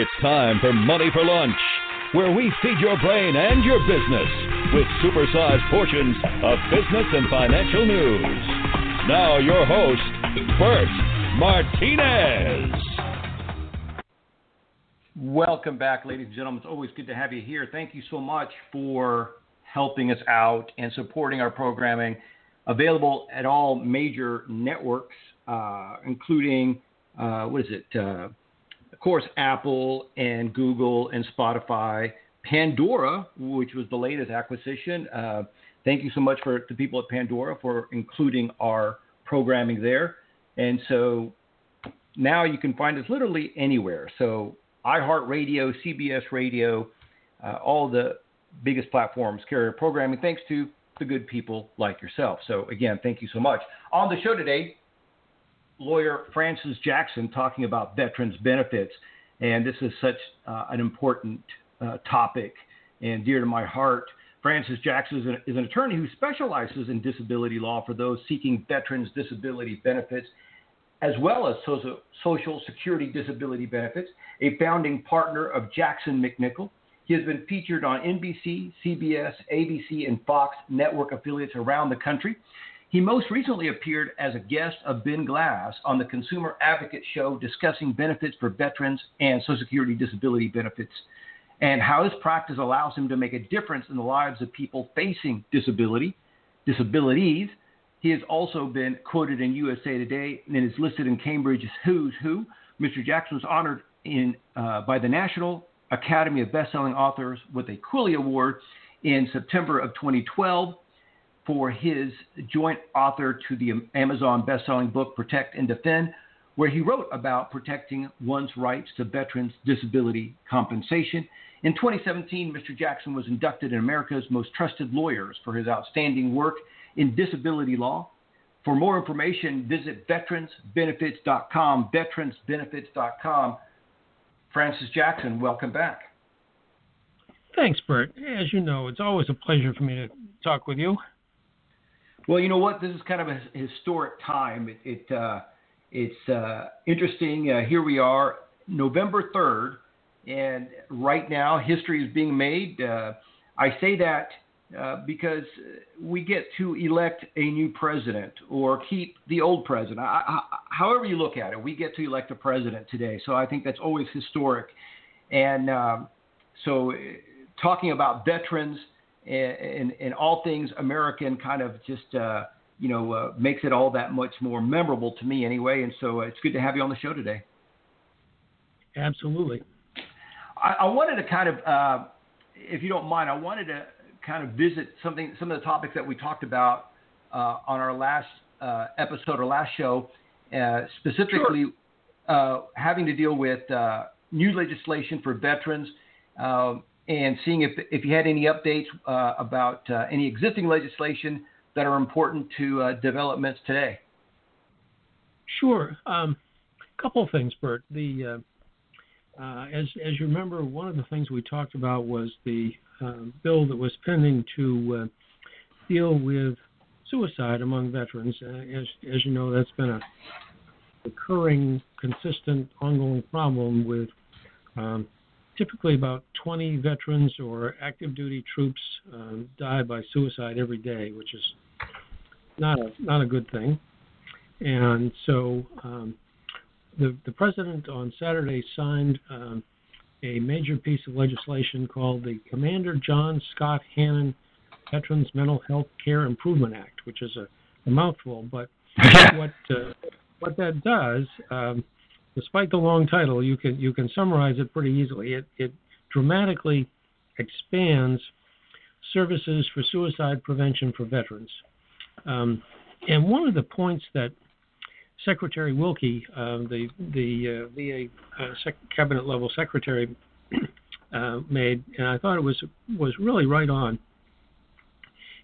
It's time for Money for Lunch, where we feed your brain and your business with supersized portions of business and financial news. Now, your host, Bert Martinez. Welcome back, ladies and gentlemen. It's always good to have you here. Thank you so much for helping us out and supporting our programming. Available at all major networks, uh, including, uh, what is it? Uh, of course, Apple and Google and Spotify, Pandora, which was the latest acquisition. Uh, thank you so much for the people at Pandora for including our programming there. And so now you can find us literally anywhere. So iHeartRadio, CBS Radio, uh, all the biggest platforms carry programming thanks to the good people like yourself. So again, thank you so much. On the show today, lawyer Francis Jackson talking about veterans benefits. And this is such uh, an important uh, topic and dear to my heart. Francis Jackson is an, is an, attorney who specializes in disability law for those seeking veterans disability benefits, as well as social, social security disability benefits, a founding partner of Jackson MacNichol. He has been featured on NBC, CBS, ABC, and Fox network affiliates around the country. He most recently appeared as a guest of Ben Glass on the Consumer Advocate Show discussing benefits for veterans and Social Security disability benefits and how his practice allows him to make a difference in the lives of people facing disability, disabilities. He has also been quoted in USA Today and is listed in Cambridge's Who's Who. Mr. Jackson was honored in, uh, by the National Academy of Bestselling Authors with a Quilly Award in September of 2012 for his joint author to the Amazon best-selling book Protect and Defend, where he wrote about protecting one's rights to veterans' disability compensation. In 2017, Mr. Jackson was inducted in America's Most Trusted Lawyers for his outstanding work in disability law. For more information, visit veteransbenefits.com, veteransbenefits.com. Francis Jackson, welcome back. Thanks, Bert. As you know, it's always a pleasure for me to talk with you. Well, you know what? This is kind of a historic time. It, it uh, it's uh, interesting. Uh, here we are, November third, and right now history is being made. Uh, I say that uh, because we get to elect a new president or keep the old president. I, I, however you look at it, we get to elect a president today. So I think that's always historic. And um, so, uh, talking about veterans and, and, all things American kind of just uh, you know uh, makes it all that much more memorable to me anyway. And so uh, it's good to have you on the show today. Absolutely. I, I wanted to kind of, uh, if you don't mind, I wanted to kind of visit something, some of the topics that we talked about uh, on our last uh, episode or last show, specifically sure. having to deal with new legislation for veterans. Um, and seeing if, if you had any updates uh, about uh, any existing legislation that are important to uh, developments today. Sure. A um, couple of things, Bert. The uh, uh, as as you remember, one of the things we talked about was the uh, bill that was pending to deal with suicide among veterans. as as you know, that's been a recurring, consistent, ongoing problem with um, typically about 20 veterans or active duty troops um, die by suicide every day, which is not a not a good thing. And so um, the the president on Saturday signed um, a major piece of legislation called the Commander John Scott Hannon Veterans Mental Health Care Improvement Act, which is a, a mouthful, but what uh, what that does um, despite the long title, you can you can summarize it pretty easily. It it dramatically expands services for suicide prevention for veterans. Um, and one of the points that Secretary Wilkie, uh, the the uh, VA uh, sec- cabinet level secretary, uh, made, and I thought it was was really right on.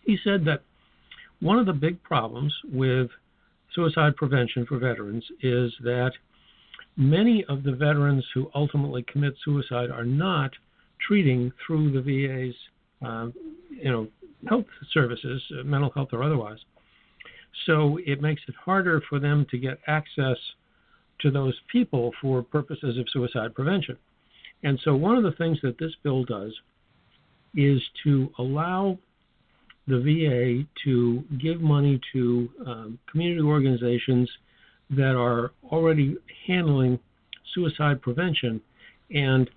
He said that one of the big problems with suicide prevention for veterans is that many of the veterans who ultimately commit suicide are not treating through the VA's, uh, you know, health services, uh, mental health or otherwise. So it makes it harder for them to get access to those people for purposes of suicide prevention. And so, one of the things that this bill does is to allow the VA to give money to um, community organizations that are already handling suicide prevention and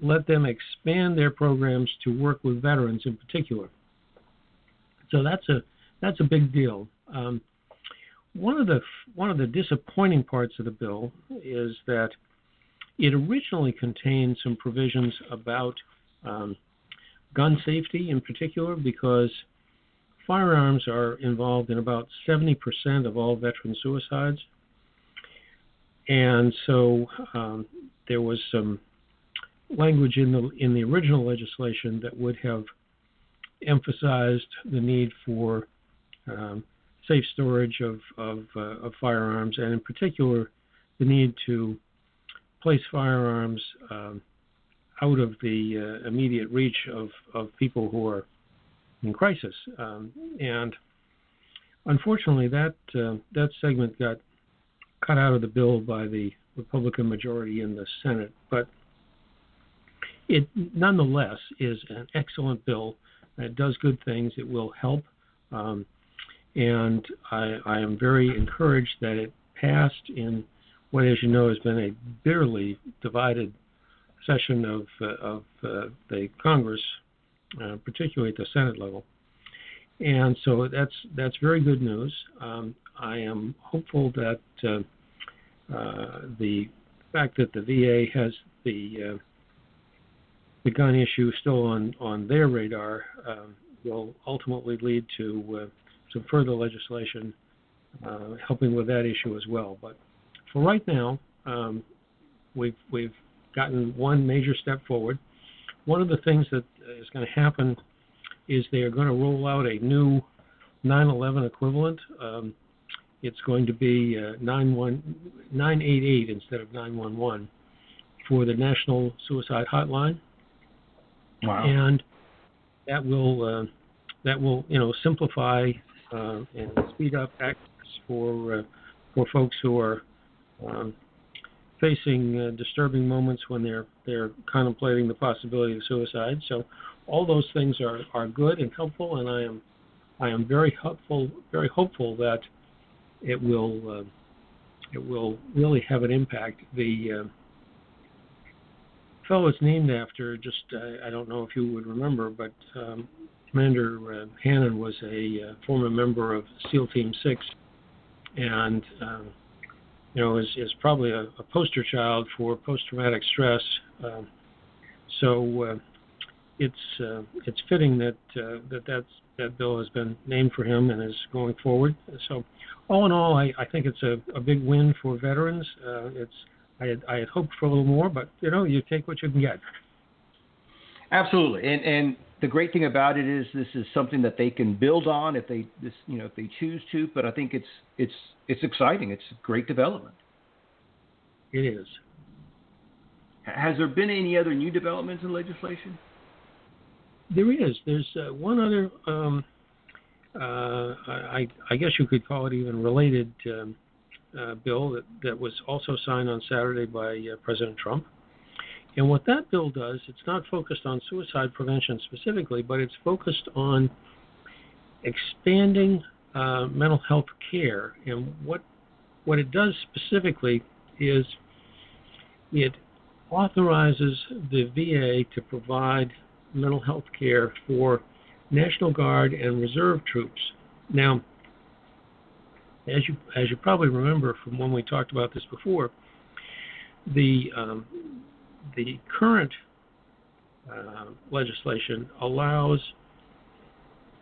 let them expand their programs to work with veterans in particular. So that's a that's a big deal. Um, one of the one of the disappointing parts of the bill is that it originally contained some provisions about um, gun safety in particular because firearms are involved in about 70% of all veteran suicides. And so um, there was some language in the in the original legislation that would have emphasized the need for um, safe storage of of, uh, of, firearms, and in particular, the need to place firearms um, out of the uh, immediate reach of, of people who are in crisis. Um, and unfortunately, that uh, that segment got cut out of the bill by the Republican majority in the Senate. But it nonetheless is an excellent bill. It does good things. It will help. Um, and I, I, am very encouraged that it passed in what, as you know, has been a bitterly divided session of, uh, of uh, the Congress, uh, particularly at the Senate level. And so that's that's very good news. Um, I am hopeful that uh, uh, the fact that the VA has the uh, the gun issue still on on their radar um, will ultimately lead to some further legislation helping with that issue as well. But for right now, um, we've we've gotten one major step forward. One of the things that is going to happen is they are going to roll out a new 9/11 equivalent. Um, it's going to be uh, 988 instead of 911 for the National Suicide Hotline. Wow. And that will uh, that will you know simplify uh, and speed up access for uh, for folks who are um, facing uh, disturbing moments when they're they're contemplating the possibility of suicide. So all those things are, are good and helpful, and I am I am very hopeful very hopeful that it will uh, it will really have an impact. The uh, fellow it's named after, just uh, I don't know if you would remember, but um, Commander uh, Hannon was a uh, former member of SEAL Team Six, and um, you know, is, is probably a, a poster child for post-traumatic stress. Um, so uh, it's uh, it's fitting that uh, that that's, that bill has been named for him and is going forward. So, all in all, I, I think it's a, a big win for veterans. Uh, it's I had, I had hoped for a little more, but you know, you take what you can get. Absolutely, and and the great thing about it is this is something that they can build on if they this you know if they choose to. But I think it's it's it's exciting. It's great development. It is. Has there been any other new developments in legislation? There is. There's uh, one other. Um, uh, I, I, guess you could call it even related um, uh, bill that, that was also signed on Saturday by uh, President Trump. And what that bill does, it's not focused on suicide prevention specifically, but it's focused on expanding uh, mental health care. And what what it does specifically is it authorizes the VA to provide mental health care for National Guard and Reserve troops. Now, as you as you probably remember from when we talked about this before, the um, the current uh, legislation allows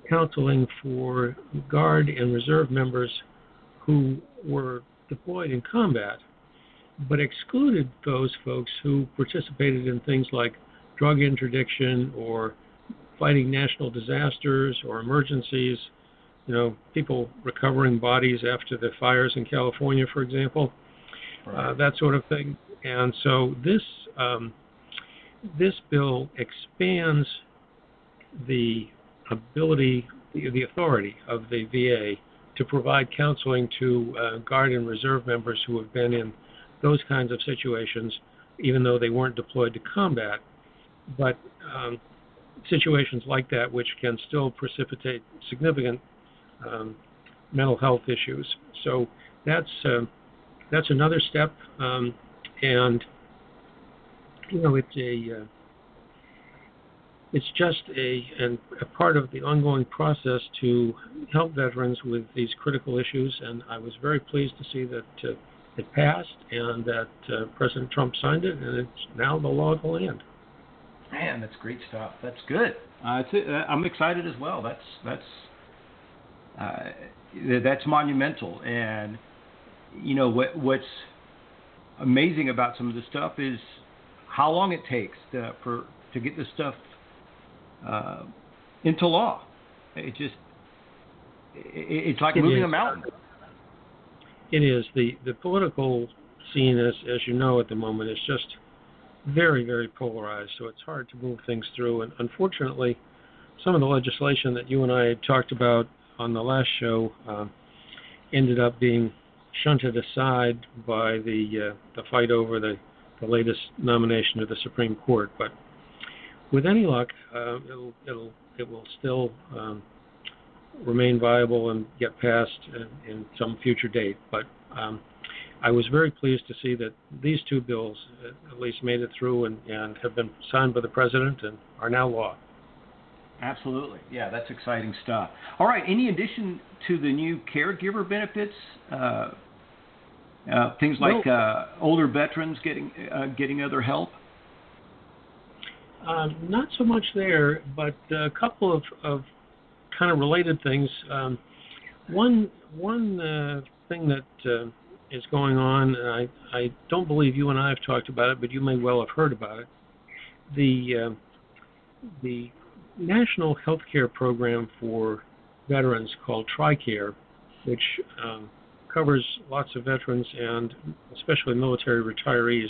counseling for Guard and Reserve members who were deployed in combat, but excluded those folks who participated in things like drug interdiction or fighting national disasters or emergencies. You know, people recovering bodies after the fires in California, for example, right. uh, that sort of thing. And so this um, this bill expands the ability, the, the, authority of the VA to provide counseling to uh, Guard and Reserve members who have been in those kinds of situations even though they weren't deployed to combat. But um, situations like that, which can still precipitate significant um, mental health issues. So that's uh, that's another step, um, and you know it's a uh, it's just a, an, a part of the ongoing process to help veterans with these critical issues. And I was very pleased to see that uh, it passed and that uh, President Trump signed it, and it's now the law of the land. Man, that's great stuff. That's good. Uh, uh I'm excited as well. That's that's uh, that's monumental. And you know what what's amazing about some of the stuff is how long it takes to, for to get this stuff uh, into law. It just it, it's like it moving is. a mountain. It is the the political scene, as as you know, at the moment is just very very polarized. So it's hard to move things through. And unfortunately, some of the legislation that you and I had talked about on the last show uh, ended up being shunted aside by the uh, the fight over the the latest nomination to the Supreme Court. But with any luck, uh, it'll it'll it will still um, remain viable and get passed in, in some future date. But um, I was very pleased to see that these two bills at least made it through and, and have been signed by the president and are now law. Absolutely. Yeah, that's exciting stuff. All right. Any addition to the new caregiver benefits? Uh, uh, things like uh, older veterans getting uh, getting other help. Um, not so much there, but a couple of, of kind of related things. Um, one one uh, thing that uh, is going on, I I don't believe you and I have talked about it, but you may well have heard about it. The uh, the national health care program for veterans called TRICARE, which um, covers lots of veterans and especially military retirees.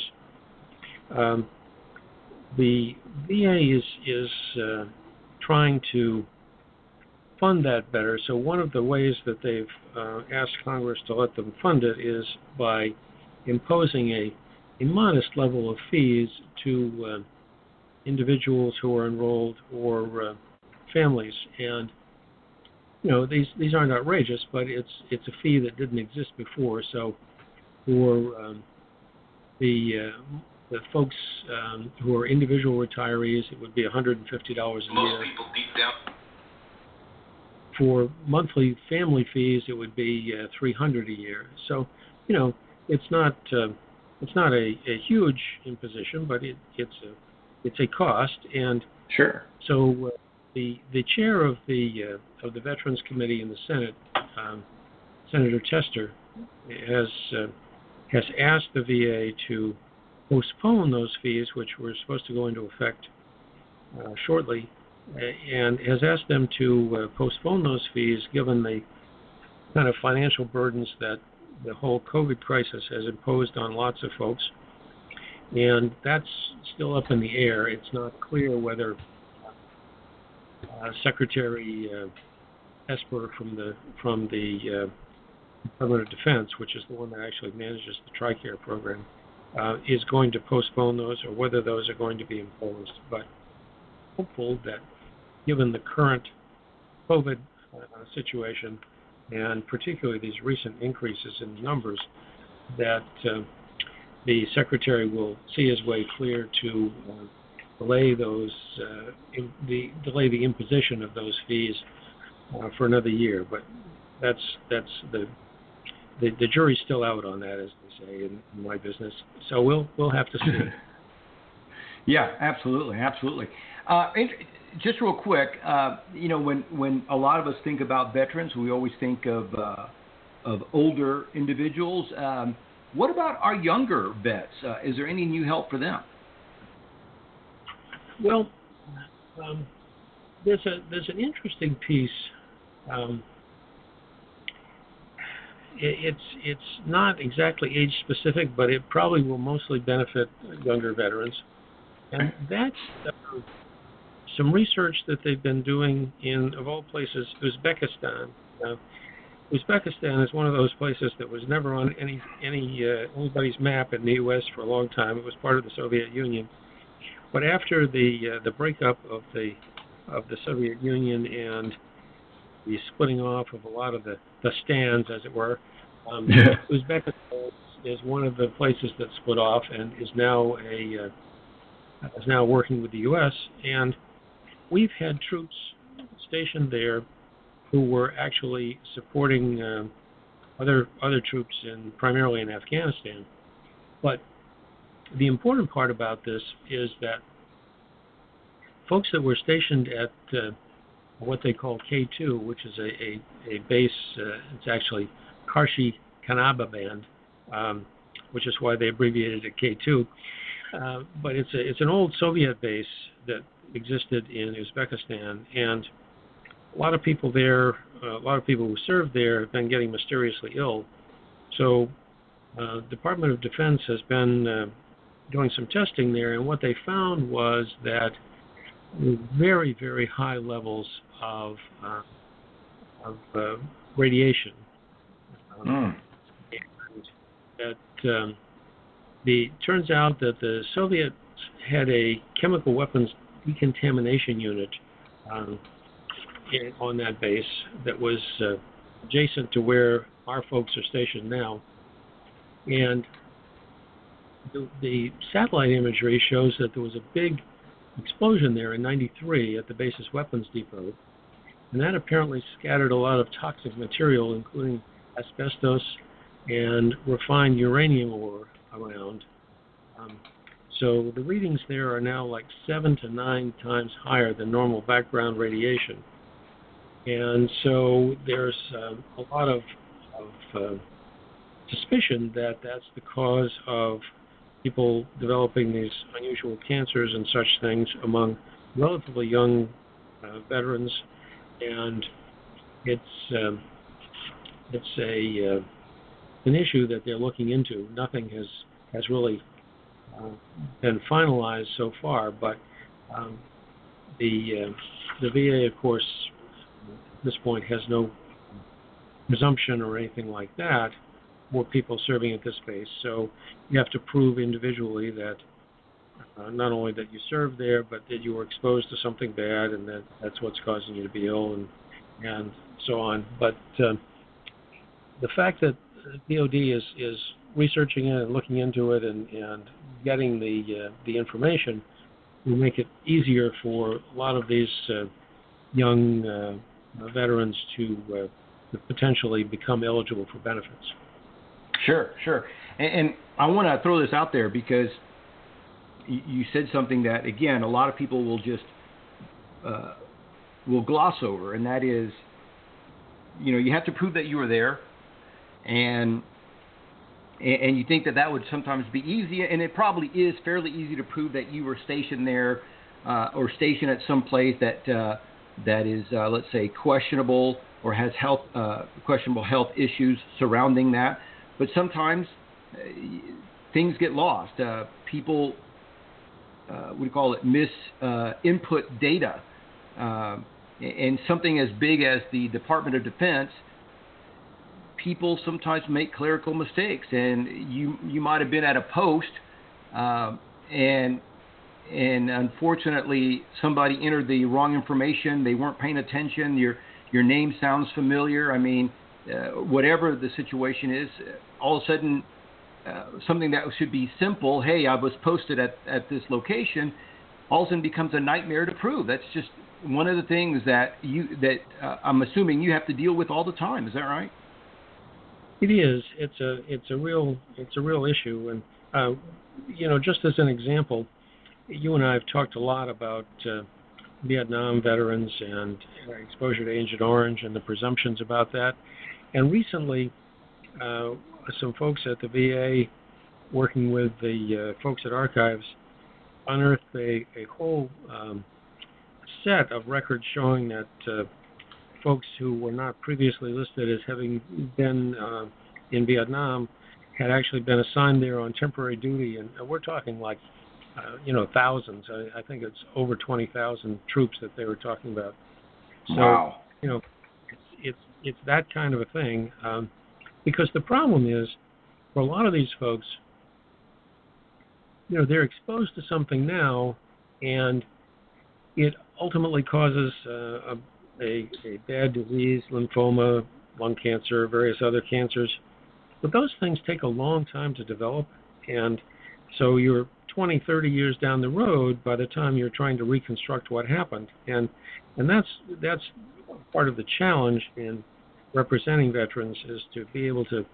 Um, the VA is is uh, trying to fund that better. So one of the ways that they've uh, asked Congress to let them fund it is by imposing a a modest level of fees to uh, individuals who are enrolled or uh, families. And you know these these aren't outrageous, but it's it's a fee that didn't exist before. So for um, the uh, the folks um, who are individual retirees, it would be $150 a Most year. people deep down. For monthly family fees, it would be uh, 300 a year. So, you know, it's not uh, it's not a, a huge imposition, but it, it's a it's a cost, and sure. So uh, the the chair of the uh, of the Veterans Committee in the Senate, um, Senator Tester, has uh, has asked the VA to postpone those fees, which were supposed to go into effect uh, shortly, and has asked them to uh, postpone those fees given the kind of financial burdens that the whole COVID crisis has imposed on lots of folks. And that's still up in the air. It's not clear whether uh, Secretary uh, Esper from the from the uh, Department of Defense, which is the one that actually manages the TRICARE program, uh, is going to postpone those or whether those are going to be imposed. But hopeful that given the current COVID uh, situation and particularly these recent increases in numbers, that uh, the secretary will see his way clear to uh, delay those uh, in the delay the imposition of those fees uh, for another year. But that's that's the the, the jury's still out on that, as they say in, in my business. So we'll we'll have to see. yeah, absolutely, absolutely. Uh, just real quick, uh, you know, when when a lot of us think about veterans, we always think of uh, of older individuals. Um, what about our younger vets? Uh, is there any new help for them? Well, um, there's a there's an interesting piece. Um, it's it's not exactly age specific, but it probably will mostly benefit younger veterans, and that's uh, some research that they've been doing in of all places Uzbekistan. Uzbekistan is one of those places that was never on any any uh, anybody's map in the U.S. for a long time. It was part of the Soviet Union, but after the uh, the breakup of the of the Soviet Union and the splitting off of a lot of the the stands, as it were, um, Yeah. Uzbekistan is one of the places that split off and is now a uh, is now working with the U.S. and we've had troops stationed there who were actually supporting um, other other troops in primarily in Afghanistan. But the important part about this is that folks that were stationed at uh, what they call K2, which is a, a, a base, uh, it's actually Karshi Khanabad, um, which is why they abbreviated it K2. Uh, but it's a, it's an old Soviet base that existed in Uzbekistan, and a lot of people there, uh, a lot of people who served there have been getting mysteriously ill. So, uh, Department of Defense has been uh, doing some testing there, and what they found was that very, very high levels of uh, of uh, radiation. Um, Mm. and that um, the turns out that the Soviets had a chemical weapons decontamination unit um, in, on that base that was uh, adjacent to where our folks are stationed now, and the, the satellite imagery shows that there was a big explosion there in '93 at the base's weapons depot, and that apparently scattered a lot of toxic material, including asbestos and refined uranium ore around. Um, so the readings there are now like seven to nine times higher than normal background radiation. And so there's um, a lot of, of uh, suspicion that that's the cause of people developing these unusual cancers and such things among relatively young uh, veterans. And it's um, it's a uh, an issue that they're looking into. Nothing has has really been finalized so far, but um, the uh, the VA, of course, at this point has no presumption or anything like that for people serving at this base. So you have to prove individually that uh, not only that you served there, but that you were exposed to something bad, and that that's what's causing you to be ill, and and so on. But uh, the fact that DoD is is researching it and looking into it and and getting the uh, the information will make it easier for a lot of these uh, young uh, veterans to, uh, to potentially become eligible for benefits. Sure, sure. And, and I want to throw this out there because you, you said something that, again, a lot of people will just uh, will gloss over, and that is, you know, you have to prove that you were there, and and you think that that would sometimes be easy, and it probably is fairly easy to prove that you were stationed there uh, or stationed at some place that uh, that is, uh, let's say, questionable or has health uh, questionable health issues surrounding that. But sometimes uh, things get lost. Uh, people, you call it, miss uh, input data. And something as big as the Department of Defense, people sometimes make clerical mistakes. And you, you might have been at a post, uh, and and unfortunately somebody entered the wrong information. They weren't paying attention. Your your name sounds familiar. I mean, uh, whatever the situation is, all of a sudden, uh, something that should be simple, hey, I was posted at, at this location, all of a sudden becomes a nightmare to prove. That's just one of the things that you that uh, I'm assuming you have to deal with all the time. Is that right? It is. It's a it's a real it's a real issue, and uh, you know, just as an example, you and I have talked a lot about uh, Vietnam veterans and exposure to Agent Orange and the presumptions about that. And recently, uh, some folks at the VA, working with the uh, folks at Archives, unearthed a, a whole um, set of records showing that uh, folks who were not previously listed as having been uh, in Vietnam had actually been assigned there on temporary duty, and we're talking like uh, you know thousands. I, I think it's over twenty thousand troops that they were talking about. So, wow. You know, it's, it's it's that kind of a thing. Um, because the problem is, for a lot of these folks, you know, they're exposed to something now, and it ultimately causes uh, a, a, a bad disease, lymphoma, lung cancer, various other cancers. But those things take a long time to develop, and so you're 20, 30 years down the road by the time you're trying to reconstruct what happened, and and that's that's part of the challenge in representing veterans is to be able to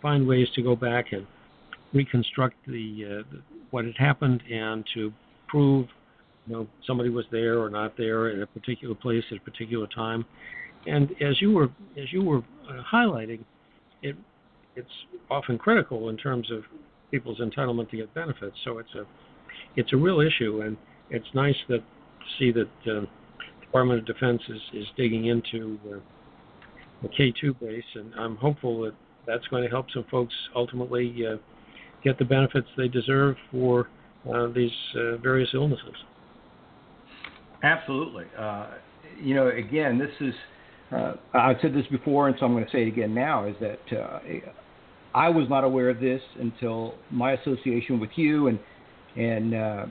find ways to go back and reconstruct the, uh, the what had happened and to prove you know somebody was there or not there at a particular place at a particular time and as you were as you were uh, highlighting it it's often critical in terms of people's entitlement to get benefits so it's a it's a real issue and it's nice that to see that uh, Department of Defense is, is digging into uh, the K2 base and I'm hopeful that that's going to help some folks ultimately uh, get the benefits they deserve for uh, these uh, various illnesses. Absolutely. Uh, you know, again, this is, uh, I've said this before, and so I'm going to say it again now, is that uh, I was not aware of this until my association with you, and, and uh,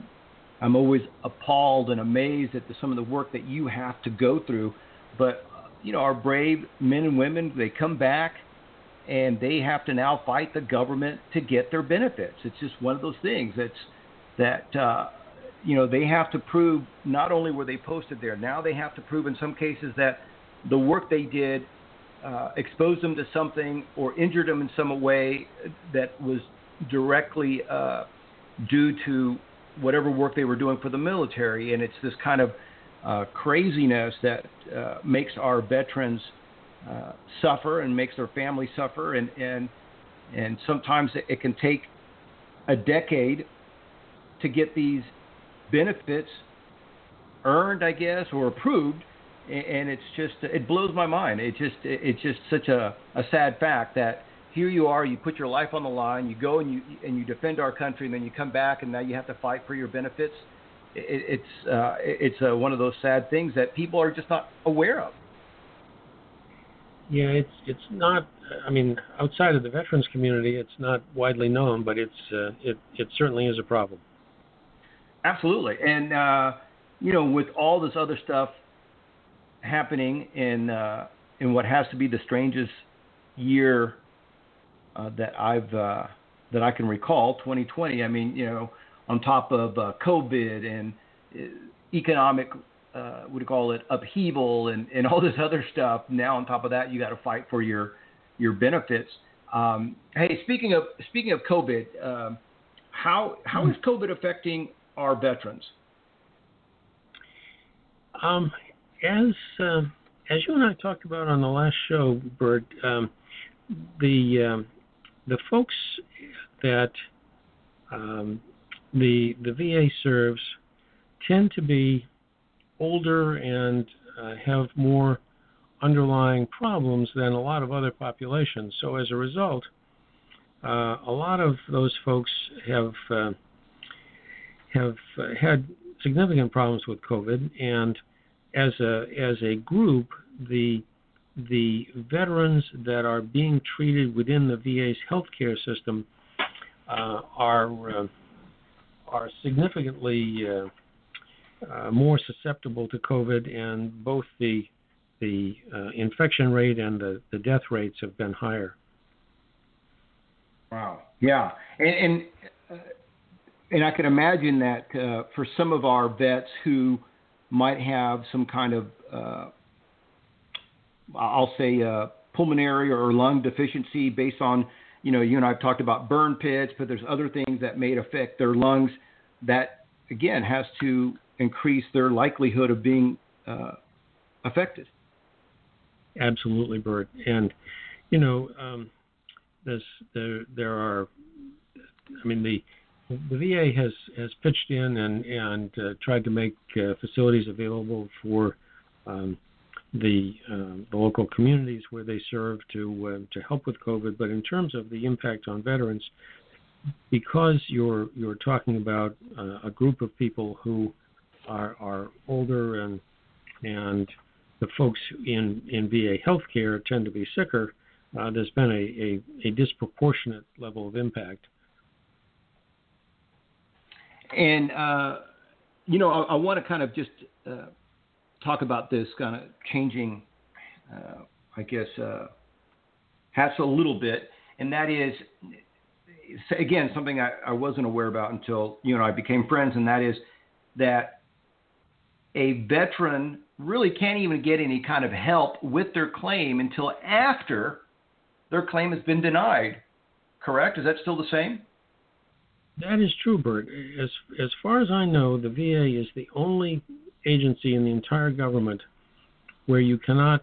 I'm always appalled and amazed at the, some of the work that you have to go through. But, you know, our brave men and women, they come back and they have to now fight the government to get their benefits. It's just one of those things that's that uh, you know they have to prove not only were they posted there, now they have to prove in some cases that the work they did uh, exposed them to something or injured them in some way that was directly uh, due to whatever work they were doing for the military. And it's this kind of uh, craziness that uh, makes our veterans uh, suffer and makes their family suffer, and and and sometimes it can take a decade to get these benefits earned, I guess, or approved. And it's just it blows my mind. It just it's just such a, a sad fact that here you are, you put your life on the line, you go and you and you defend our country, and then you come back and now you have to fight for your benefits. It, it's uh, it's uh, one of those sad things that people are just not aware of. Yeah, it's it's not. I mean, outside of the veterans community, it's not widely known, but it's uh, it it certainly is a problem. Absolutely, and uh, you know, with all this other stuff happening in uh, in what has to be the strangest year uh, that I've uh, that I can recall, 2020. I mean, you know, on top of uh, COVID and uh, economic uh, what do you call it upheaval and, and all this other stuff. Now on top of that, you got to fight for your your benefits. Um, hey, speaking of speaking of COVID, um, how how is COVID affecting our veterans? Um, as uh, as you and I talked about on the last show, Bert, um, the um, the folks that um, the the VA serves tend to be older and uh, have more underlying problems than a lot of other populations. So as a result, uh, a lot of those folks have uh, have uh, had significant problems with COVID, and as a as a group, the the veterans that are being treated within the VA's healthcare system uh, are uh, are significantly uh, more susceptible to COVID, and both the the uh, infection rate and the, the death rates have been higher. Wow. Yeah, and and, uh, and I can imagine that uh, for some of our vets who might have some kind of uh, I'll say uh, pulmonary or lung deficiency based on you know you and I've talked about burn pits, but there's other things that may affect their lungs that again has to increase their likelihood of being uh, affected. Absolutely, Bert. And you know, um, this there there are. I mean, the the VA has has pitched in and and uh, tried to make uh, facilities available for um, the uh, the local communities where they serve to uh, to help with COVID. But in terms of the impact on veterans, because you're you're talking about uh, a group of people who are are older and and the folks in, in VA healthcare tend to be sicker, uh, there's been a, a, a, disproportionate level of impact. And, uh, you know, I, I want to kind of just uh, talk about this kind of changing, uh, I guess, uh, hats a little bit. And that is, again, something I, I wasn't aware about until you and I became friends, and that is that a veteran really can't even get any kind of help with their claim until after their claim has been denied. Correct? Is that still the same? That is true, Bert. As as far as I know, the VA is the only agency in the entire government where you cannot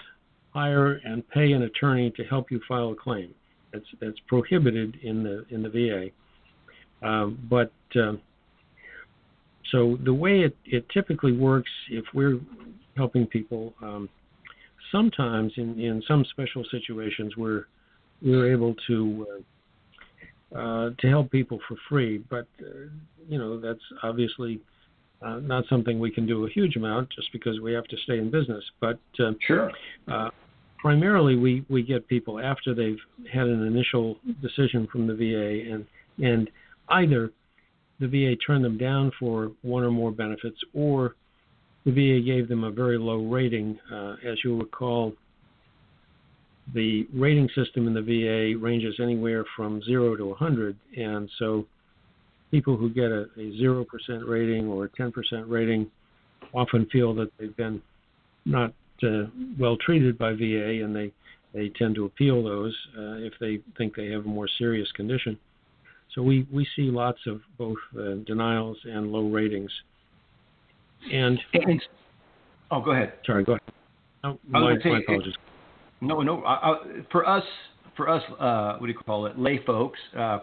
hire and pay an attorney to help you file a claim. That's that's prohibited in the in the VA. Um, but um, so the way it, it typically works, if we're helping people, um, sometimes in, in some special situations we're we're able to uh, uh, to help people for free, but uh, you know that's obviously uh, not something we can do a huge amount just because we have to stay in business. But uh, sure. Uh, primarily, we, we get people after they've had an initial decision from the VA, and and either the VA turned them down for one or more benefits, or the VA gave them a very low rating. Uh, as you'll recall, the rating system in the VA ranges anywhere from zero to 100, and so people who get a, a 0% rating or a 10% rating often feel that they've been not uh, well treated by VA, and they they tend to appeal those uh, if they think they have a more serious condition. So we, we see lots of both uh, denials and low ratings. And, and oh, go ahead. Sorry, go ahead. My, my apologies. No, no. I, I, for us, for us, uh, what do you call it, lay folks, uh,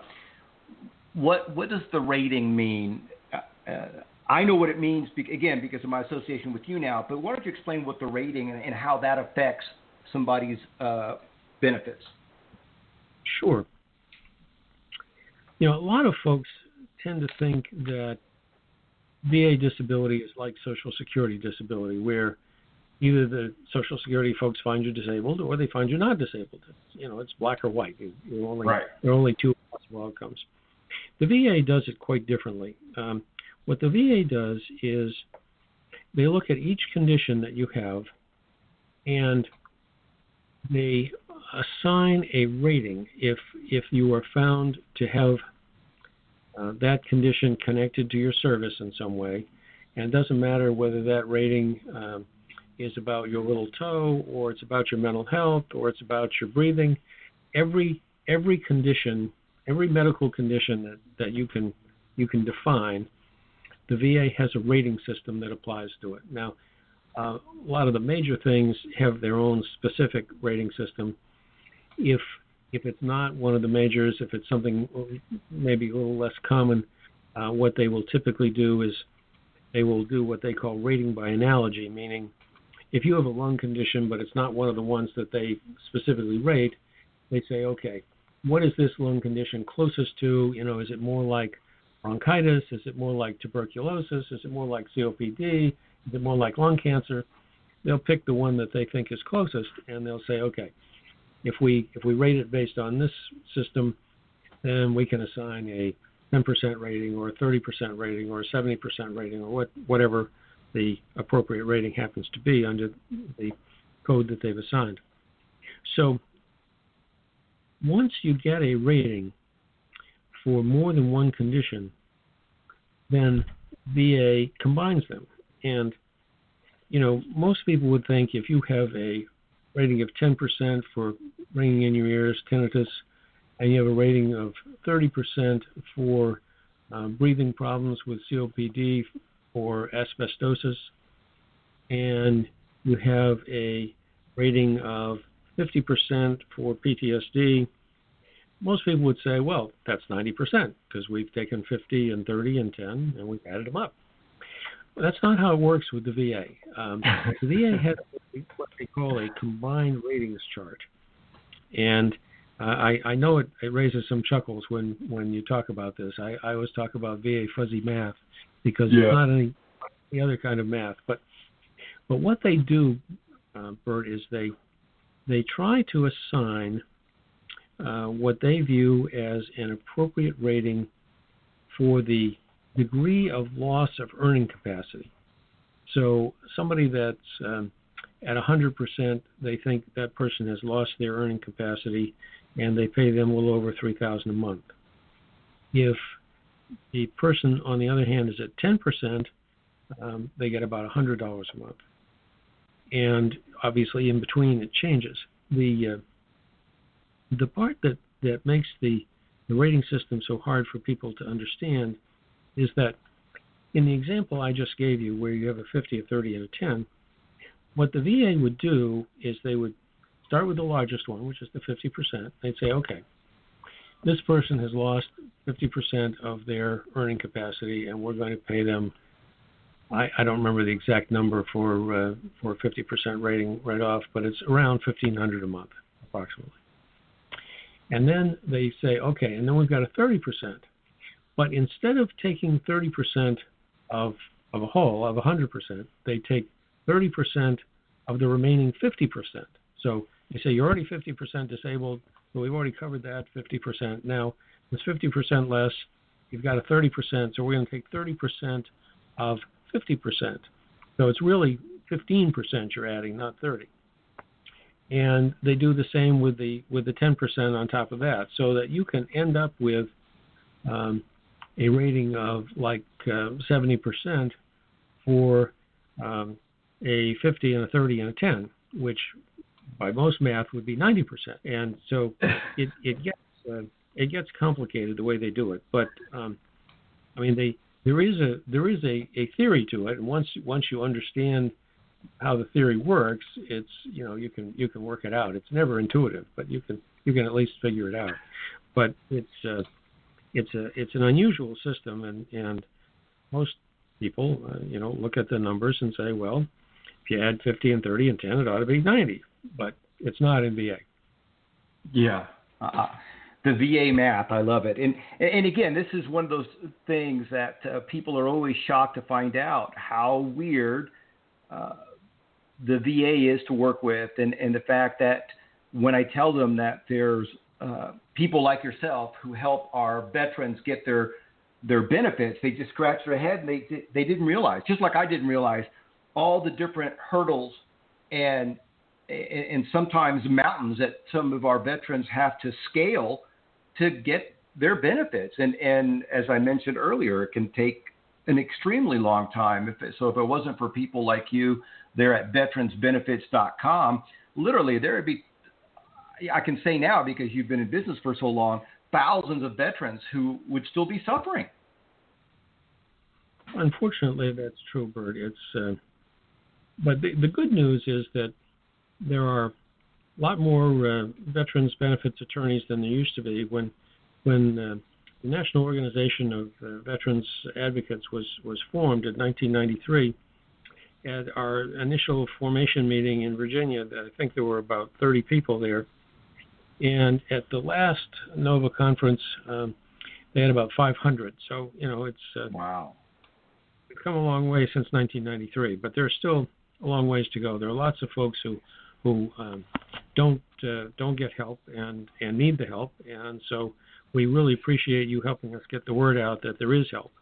what what does the rating mean? Uh, uh I know what it means be- again because of my association with you now. But why don't you explain what the rating and, and how that affects somebody's uh, benefits? Sure. You know, a lot of folks tend to think that VA disability is like Social Security disability, where either the Social Security folks find you disabled or they find you not disabled. You know, it's black or white. You, only, right. There are only two possible outcomes. The VA does it quite differently. Um, what the VA does is they look at each condition that you have and they assign a rating if if you are found to have uh, that condition connected to your service in some way, and it doesn't matter whether that rating um, is about your little toe or it's about your mental health or it's about your breathing. Every every condition, every medical condition that, that you can you can define the VA has a rating system that applies to it. Now, uh, a lot of the major things have their own specific rating system. If if it's not one of the majors, if it's something maybe a little less common, uh, what they will typically do is they will do what they call rating by analogy, meaning if you have a lung condition but it's not one of the ones that they specifically rate, they say, okay, what is this lung condition closest to? You know, is it more like bronchitis? Is it more like tuberculosis? Is it more like COPD? Is it more like lung cancer? They'll pick the one that they think is closest, and they'll say, okay, if we if we rate it based on this system, then we can assign a 10% rating or a 30% rating or a 70% rating or what whatever the appropriate rating happens to be under the code that they've assigned. So once you get a rating for more than one condition, then VA combines them. And, you know, most people would think if you have a rating of 10% for ringing in your ears, tinnitus, and you have a rating of 30% for uh, breathing problems with COPD or asbestosis, and you have a rating of 50% for PTSD, most people would say, well, that's 90% because we've taken 50 and 30 and 10 and we've added them up. But that's not how it works with the VA. Um, the VA has what they call a combined ratings chart. And uh, I, I know it, it raises some chuckles when, when you talk about this. I, I always talk about VA fuzzy math because yeah. it's not any, any other kind of math. But but what they do uh, Bert, is they they try to assign uh, what they view as an appropriate rating for the degree of loss of earning capacity. So somebody that's um, at 100%, they think that person has lost their earning capacity, and they pay them a little over 3,000 a month. If the person, on the other hand, is at 10%, um, they get about $100 a month. And obviously, in between, it changes. The uh, the part that, that makes the, the rating system so hard for people to understand is that in the example I just gave you, where you have a 50, a 30, and a 10, what the VA would do is they would start with the largest one, which is the 50%. They'd say, okay, this person has lost 50% of their earning capacity, and we're going to pay them. I, I don't remember the exact number for uh, for 50% rating right off, but it's around 1,500 a month, approximately. And then they say, okay, and then we've got a 30%. But instead of taking 30% of of a whole of 100%, they take 30% of the remaining 50%. So they say you're already 50% disabled, but we've already covered that 50%. Now it's 50% less. You've got a 30%, so we're going to take 30% of 50%. So it's really 15% you're adding, not 30. And they do the same with the with the 10% on top of that, so that you can end up with um, a rating of like uh, 70% for um, a 50 and a 30 and a 10, which by most math would be 90%. And so it, it gets uh, it gets complicated the way they do it. But um, I mean, they there is a there is a, a theory to it, and once once you understand how the theory works, it's you know you can you can work it out. It's never intuitive, but you can you can at least figure it out. But it's uh, it's a it's an unusual system, and and most people uh, you know look at the numbers and say, well, if you add 50 and 30 and 10, it ought to be 90, but it's not in VA. Yeah. Uh, the VA math, I love it. And and again, this is one of those things that uh, people are always shocked to find out how weird uh, the VA is to work with, and and the fact that when I tell them that there's uh, people like yourself who help our veterans get their their benefits, they just scratch their head and they they didn't realize, just like I didn't realize, all the different hurdles and and sometimes mountains that some of our veterans have to scale to get their benefits. And and as I mentioned earlier, it can take an extremely long time. If it, so, if it wasn't for people like you there at veteransbenefits.com, literally there would be. I can say now because you've been in business for so long, thousands of veterans who would still be suffering. Unfortunately, that's true, Bert. It's uh, but the, the good news is that there are a lot more uh, veterans benefits attorneys than there used to be. When when uh, the National Organization of uh, Veterans Advocates was was formed in 1993, at our initial formation meeting in Virginia, I think there were about 30 people there, and at the last NOVA conference, um, they had about 500. So you know it's uh, wow. We've come a long way since 1993, but there's still a long ways to go. There are lots of folks who who um, don't uh, don't get help and and need the help, and so we really appreciate you helping us get the word out that there is help.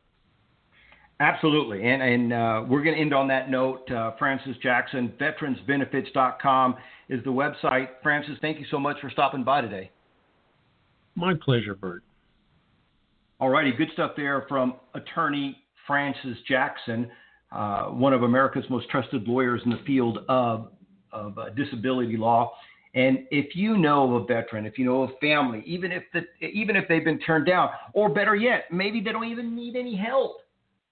Absolutely, and and uh, we're going to end on that note. Uh, Francis Jackson, VeteransBenefits.com is the website. Francis, thank you so much for stopping by today. My pleasure, Bert. All righty, good stuff there from attorney Francis Jackson uh, one of America's most trusted lawyers in the field of, of uh, disability law. And if you know of a veteran, if you know of a family, even if the, even if they've been turned down, or better yet, maybe they don't even need any help,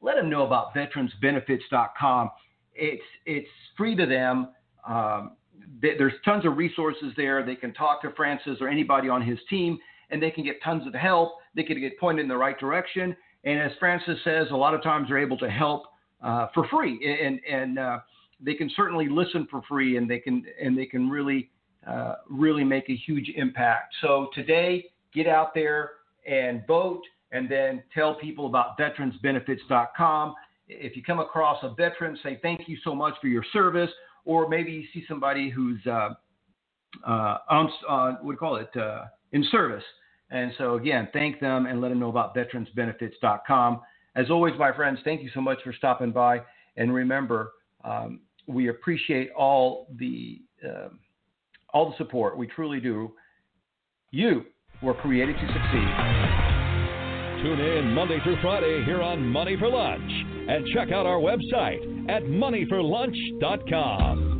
let them know about veteransbenefits.com. It's it's free to them. Um, they, there's tons of resources there. They can talk to Francis or anybody on his team, and they can get tons of help. They can get pointed in the right direction. And as Francis says, a lot of times they're able to help uh, for free, and and uh, they can certainly listen for free, and they can and they can really uh, really make a huge impact. So today, get out there and vote, and then tell people about veteransbenefits.com. If you come across a veteran, say thank you so much for your service, or maybe you see somebody who's uh, uh, on, what do you call it, uh, in service. And so, again, thank them and let them know about veteransbenefits.com. As always, my friends, thank you so much for stopping by. And remember, um, we appreciate all the uh, all the support. We truly do. You were created to succeed. Tune in Monday through Friday here on Money for Lunch and check out our website at moneyforlunch.com.